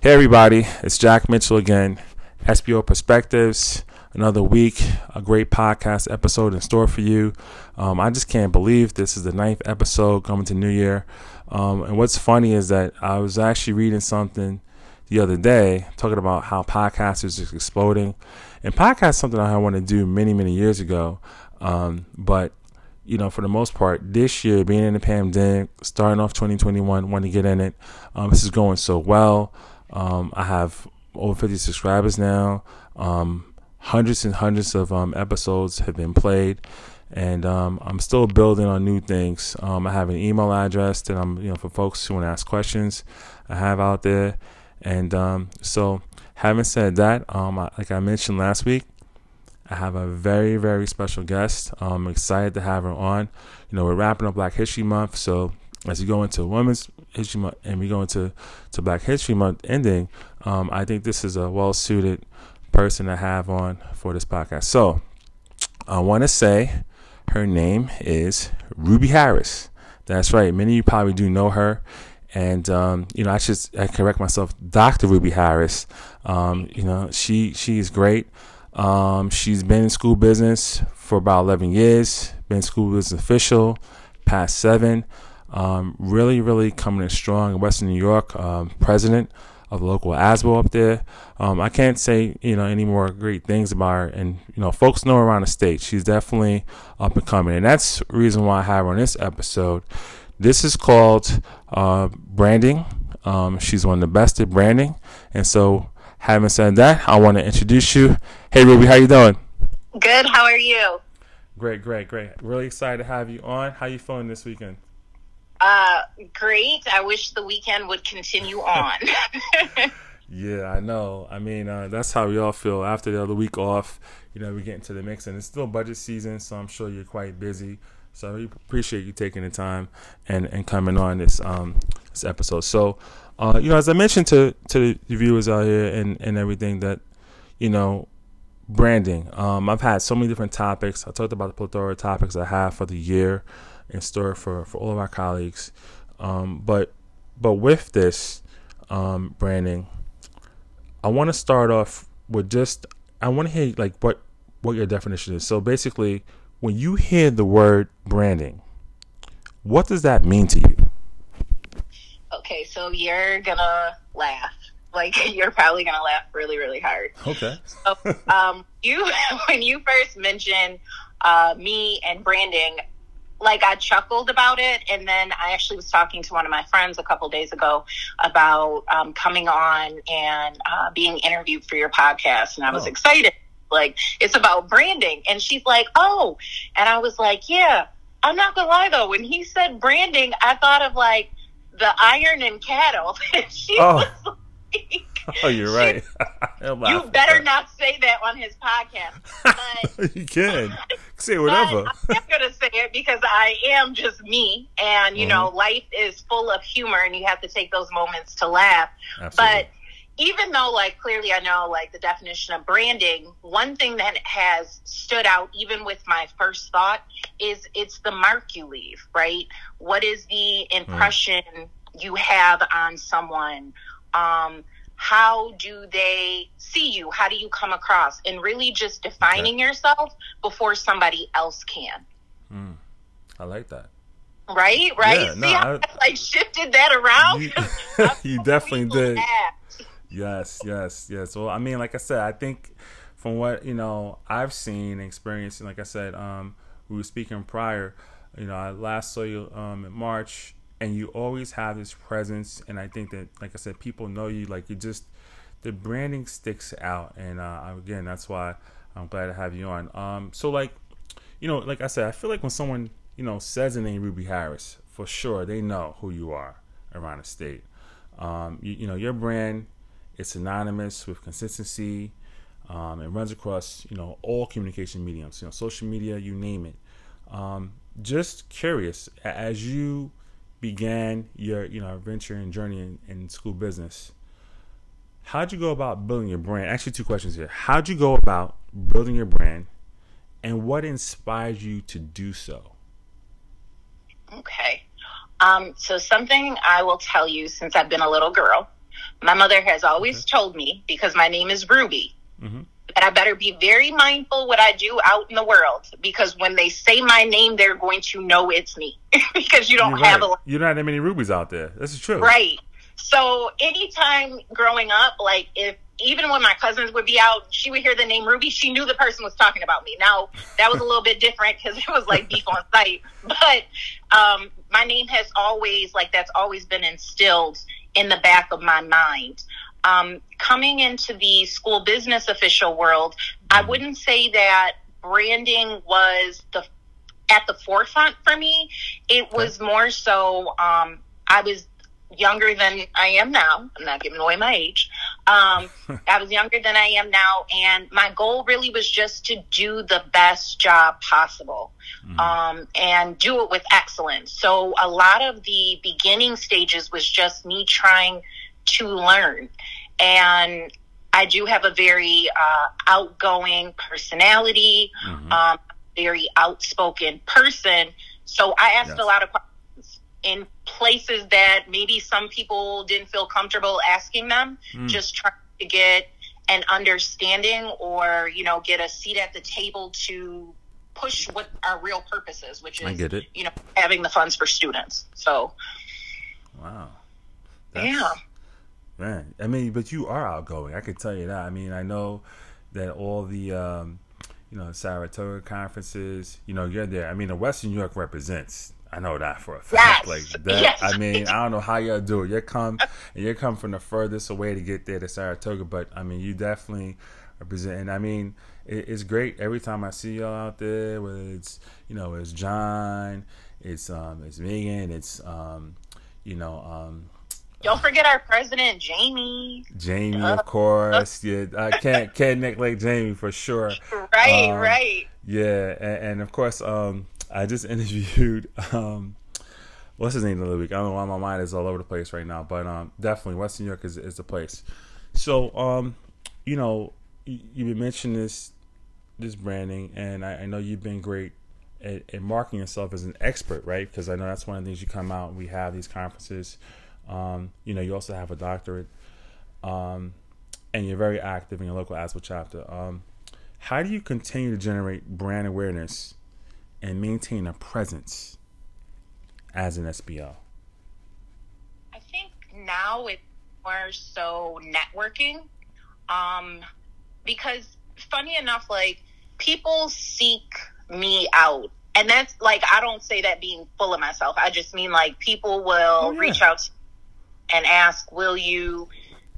Hey, everybody, it's Jack Mitchell again. SBO Perspectives, another week, a great podcast episode in store for you. Um, I just can't believe this is the ninth episode coming to New Year. Um, and what's funny is that I was actually reading something the other day talking about how podcasters is exploding. And podcast something I wanted to do many, many years ago. Um, but you know, for the most part, this year being in the pandemic, starting off 2021, want to get in it. Um, this is going so well. Um, I have over 50 subscribers now. Um, hundreds and hundreds of um, episodes have been played, and um, I'm still building on new things. Um, I have an email address that I'm, you know, for folks who want to ask questions. I have out there, and um, so having said that, I, like I mentioned last week, I have a very, very special guest. I'm excited to have her on. You know, we're wrapping up Black History Month, so as we go into Women's History Month and we go into to Black History Month ending, um, I think this is a well suited person to have on for this podcast. So I want to say her name is Ruby Harris. That's right. Many of you probably do know her. And um, you know, I should I correct myself, Dr. Ruby Harris. Um, you know, she she is great. Um, she's been in school business for about 11 years. Been school business official, past seven. Um, really, really coming in strong in Western New York. Um, president of local ASBO up there. Um, I can't say you know any more great things about her, and you know folks know around the state. She's definitely up and coming, and that's the reason why I have her on this episode. This is called uh, branding. Um, she's one of the best at branding, and so having said that, I want to introduce you. Hey Ruby, how you doing? Good. How are you? Great, great, great. Really excited to have you on. How you feeling this weekend? Uh, great. I wish the weekend would continue on. yeah, I know. I mean, uh, that's how we all feel after the other week off. You know, we get into the mix, and it's still budget season, so I'm sure you're quite busy. So I appreciate you taking the time and, and coming on this um this episode. So, uh, you know, as I mentioned to to the viewers out here and and everything that, you know, branding. Um, I've had so many different topics. I talked about the plethora of topics I have for the year in store for, for all of our colleagues. Um, but but with this um, branding, I want to start off with just I want to hear like what what your definition is. So basically, when you hear the word branding, what does that mean to you? Okay, so you're gonna laugh. Like you're probably gonna laugh really, really hard. Okay. So, um, you when you first mentioned uh, me and branding, like I chuckled about it, and then I actually was talking to one of my friends a couple days ago about um, coming on and uh, being interviewed for your podcast, and I was oh. excited. Like it's about branding, and she's like, "Oh," and I was like, "Yeah." I'm not gonna lie though, when he said branding, I thought of like the iron and cattle. she oh. was like, Oh, you're right. you better not say that on his podcast. But, you can say whatever. I'm going to say it because I am just me, and you mm-hmm. know, life is full of humor, and you have to take those moments to laugh. Absolutely. But even though, like, clearly I know, like, the definition of branding, one thing that has stood out, even with my first thought, is it's the mark you leave, right? What is the mm. impression mm. you have on someone? Um, how do they see you? How do you come across? And really just defining okay. yourself before somebody else can. Mm, I like that. Right, right. Yeah, see no, how I, I like shifted that around? You, you definitely did. Yes, yes, yes. Well, I mean, like I said, I think from what you know I've seen and experienced, and like I said, um, we were speaking prior. You know, I last saw you um, in March and you always have this presence and i think that like i said people know you like you just the branding sticks out and uh, again that's why i'm glad to have you on. Um so like you know like i said i feel like when someone you know says the name ruby harris for sure they know who you are around the state. Um you, you know your brand it's synonymous with consistency um, it runs across you know all communication mediums you know social media you name it. Um, just curious as you began your you know venture and journey in, in school business how'd you go about building your brand actually two questions here how'd you go about building your brand and what inspired you to do so okay um, so something i will tell you since i've been a little girl My mother has always okay. told me because my name is Ruby. Mm-hmm. That I better be very mindful what I do out in the world because when they say my name, they're going to know it's me because you don't You're have right. a. You don't have that many rubies out there. This is true. Right. So anytime growing up, like if even when my cousins would be out, she would hear the name Ruby. She knew the person was talking about me. Now that was a little bit different because it was like beef on sight. But um, my name has always like that's always been instilled in the back of my mind. Um, coming into the school business official world, I mm-hmm. wouldn't say that branding was the at the forefront for me. It was more so um, I was younger than I am now. I'm not giving away my age. Um, I was younger than I am now, and my goal really was just to do the best job possible mm-hmm. um, and do it with excellence. So a lot of the beginning stages was just me trying to learn, and I do have a very uh, outgoing personality, mm-hmm. um, very outspoken person. So I asked yes. a lot of questions in places that maybe some people didn't feel comfortable asking them, mm. just trying to get an understanding or, you know, get a seat at the table to push what our real purpose is, which is, you know, having the funds for students. So, wow. That's, yeah. Man, I mean, but you are outgoing. I can tell you that. I mean, I know that all the, um, you know, Saratoga conferences, you know, you're there. I mean, the Western New York represents I know that for a fact. Yes. Like that. Yes. I mean, I don't know how y'all do it. You come and you come from the furthest away to get there to Saratoga, but I mean, you definitely represent. And I mean, it, it's great every time I see y'all out there. Whether it's you know, it's John, it's um, it's Megan, it's um, you know, um. Don't forget our president, Jamie. Jamie, uh, of course. Uh, yeah, I can't can't neglect Jamie for sure. Right, um, right. Yeah, and, and of course, um, I just interviewed um, what's his name the other week. I don't know why my mind is all over the place right now, but um, definitely West New York is is the place. So um, you know, you, you've been mentioning this this branding, and I, I know you've been great at, at, marketing yourself as an expert, right? Because I know that's one of the things you come out. and We have these conferences. Um, you know, you also have a doctorate, um, and you're very active in your local ASBO chapter. Um, how do you continue to generate brand awareness and maintain a presence as an SBO? I think now it's more so networking. Um, because funny enough, like people seek me out. And that's like, I don't say that being full of myself. I just mean like people will oh, yeah. reach out and ask, will you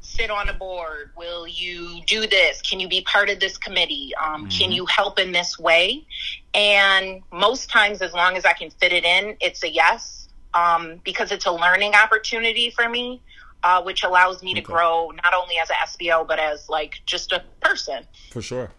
sit on a board? Will you do this? Can you be part of this committee? Um, mm-hmm. Can you help in this way? And most times, as long as I can fit it in, it's a yes um, because it's a learning opportunity for me, uh, which allows me okay. to grow not only as an SBO, but as like just a person. For sure.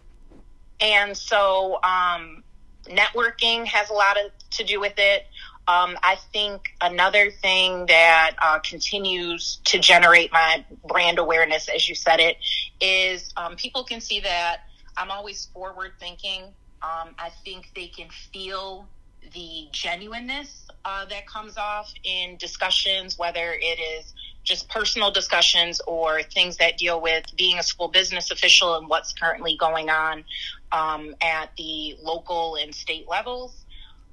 And so, um, networking has a lot of, to do with it. Um, I think another thing that uh, continues to generate my brand awareness, as you said it, is um, people can see that I'm always forward thinking. Um, I think they can feel the genuineness uh, that comes off in discussions, whether it is just personal discussions or things that deal with being a school business official and what's currently going on um, at the local and state levels.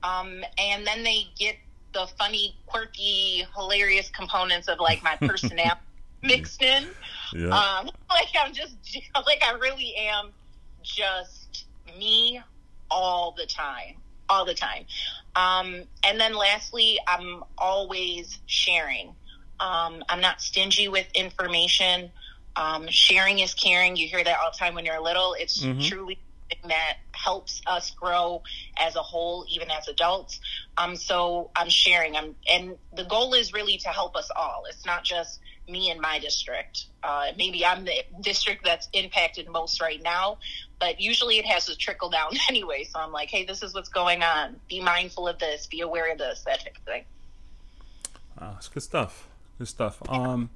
Um, and then they get the funny, quirky, hilarious components of like my personality mixed in. Yeah. Um, like I'm just like I really am just me all the time, all the time. Um, and then lastly, I'm always sharing. Um, I'm not stingy with information. Um, sharing is caring. You hear that all the time when you're little. It's mm-hmm. truly that helps us grow as a whole, even as adults. Um, so I'm sharing. I'm, and the goal is really to help us all. It's not just me and my district. Uh, maybe I'm the district that's impacted most right now, but usually it has to trickle down anyway. So I'm like, hey, this is what's going on. Be mindful of this. Be aware of this. That type of thing. Uh, it's good stuff. Good stuff. Um,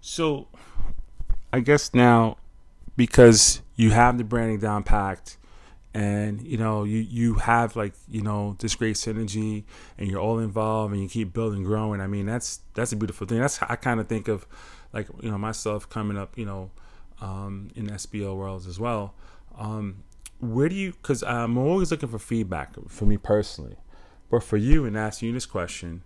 so I guess now because you have the branding down packed and you know you you have like you know this great synergy and you're all involved and you keep building growing i mean that's that's a beautiful thing that's i kind of think of like you know myself coming up, you know, um, in SBO worlds as well. Um, where do you? Because I'm always looking for feedback for me personally, but for you and asking you this question,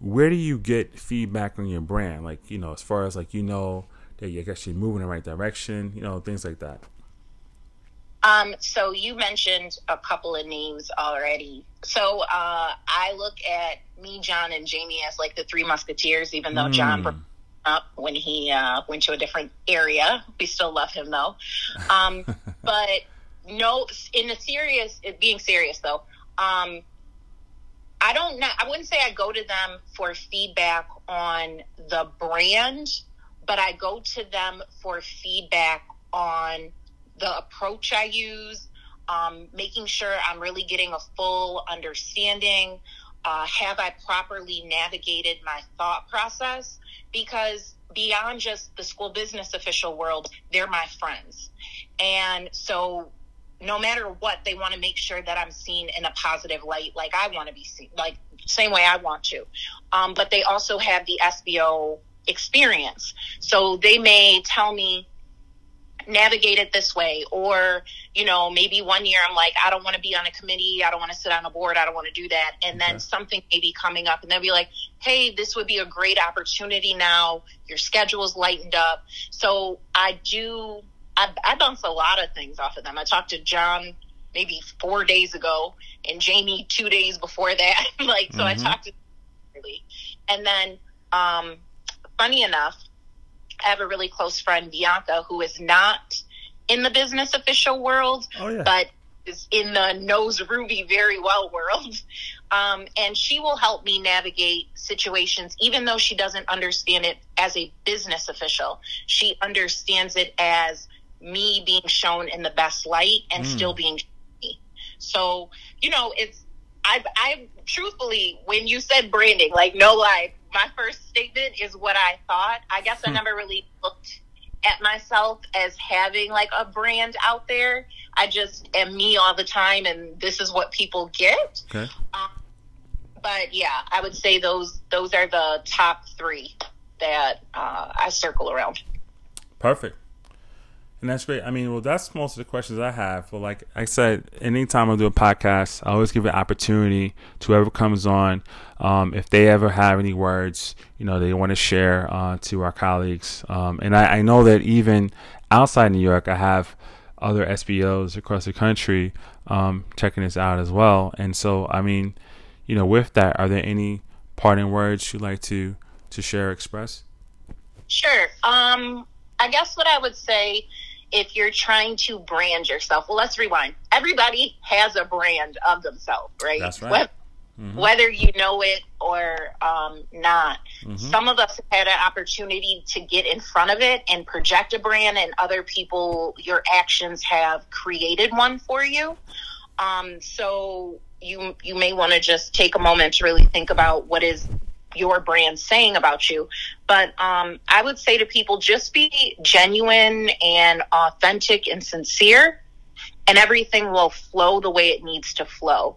where do you get feedback on your brand? Like you know, as far as like you know that you're moving in the right direction, you know, things like that. Um, so you mentioned a couple of names already. So uh, I look at me, John, and Jamie as like the three musketeers, even though mm. John up when he uh, went to a different area. We still love him though. Um, but no, in a serious, being serious though, um, I don't know. I wouldn't say I go to them for feedback on the brand, but I go to them for feedback on the approach I use, um, making sure I'm really getting a full understanding. Uh, have I properly navigated my thought process? Because beyond just the school business official world, they're my friends. And so no matter what, they want to make sure that I'm seen in a positive light, like I want to be seen, like same way I want to. Um, but they also have the SBO experience. So they may tell me, navigate it this way. Or you know maybe one year i'm like i don't want to be on a committee i don't want to sit on a board i don't want to do that. And then okay. something may be coming up and they'll be like hey this would be a great opportunity now. Your schedule is lightened up. So i do I, I bounce a lot of things off of them. I talked to john maybe four days ago and jamie two days before that. Like so mm-hmm. i talked to and then um funny enough I have a really close friend, Bianca, who is not in the business official world, oh, yeah. but is in the knows Ruby very well world. Um, and she will help me navigate situations, even though she doesn't understand it as a business official. She understands it as me being shown in the best light and mm. still being me. So, you know, it's, I, I truthfully, when you said branding, like no lie, my first statement is what I thought. I guess I hmm. never really looked at myself as having like a brand out there. I just am me all the time, and this is what people get. Okay. Um, but yeah, I would say those those are the top three that uh, I circle around. Perfect. And that's great. I mean, well, that's most of the questions I have. Well, like I said, anytime I do a podcast, I always give an opportunity to whoever comes on, um, if they ever have any words, you know, they want to share uh, to our colleagues. Um, and I, I, know that even outside New York, I have other SBOs across the country um, checking this out as well. And so, I mean, you know, with that, are there any parting words you'd like to to share, express? Sure. Um, I guess what I would say if you're trying to brand yourself, well, let's rewind. Everybody has a brand of themselves, right? That's right. Whether, mm-hmm. whether you know it or um, not. Mm-hmm. Some of us had an opportunity to get in front of it and project a brand, and other people, your actions have created one for you. Um, so you you may want to just take a moment to really think about what is your brand saying about you. But um, I would say to people, just be genuine and authentic and sincere, and everything will flow the way it needs to flow.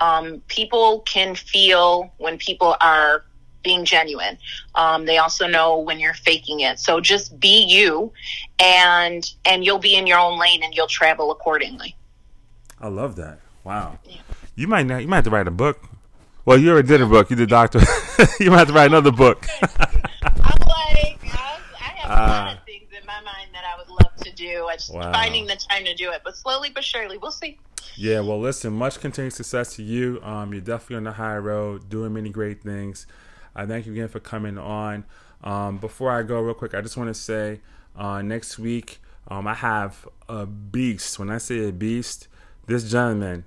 Um, people can feel when people are being genuine. Um, they also know when you're faking it. So just be you, and and you'll be in your own lane, and you'll travel accordingly. I love that. Wow. Yeah. You might not, you might have to write a book well, you already did a book. You did doctor. you might have to write another book. I'm like, I, have a lot of ah. things in my mind that I would love to do. I just wow. finding the time to do it, but slowly but surely, we'll see. Yeah, well, listen, much continued success to you. Um, you're definitely on the high road, doing many great things. I thank you again for coming on. Um, before I go, real quick, I just want to say uh, next week um, I have a beast. When I say a beast, this gentleman,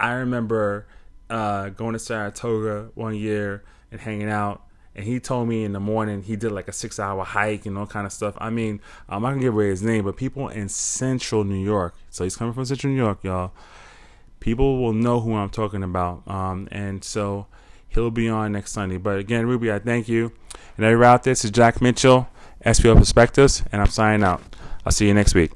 I remember uh, going to Saratoga one year and hanging out. And he told me in the morning he did like a six hour hike and all kind of stuff. I mean, I'm not gonna give away his name, but people in central New York, so he's coming from central New York, y'all. People will know who I'm talking about. Um, and so he'll be on next Sunday. But again, Ruby, I thank you. And everybody out there, this is Jack Mitchell, SBO Perspectives, and I'm signing out. I'll see you next week.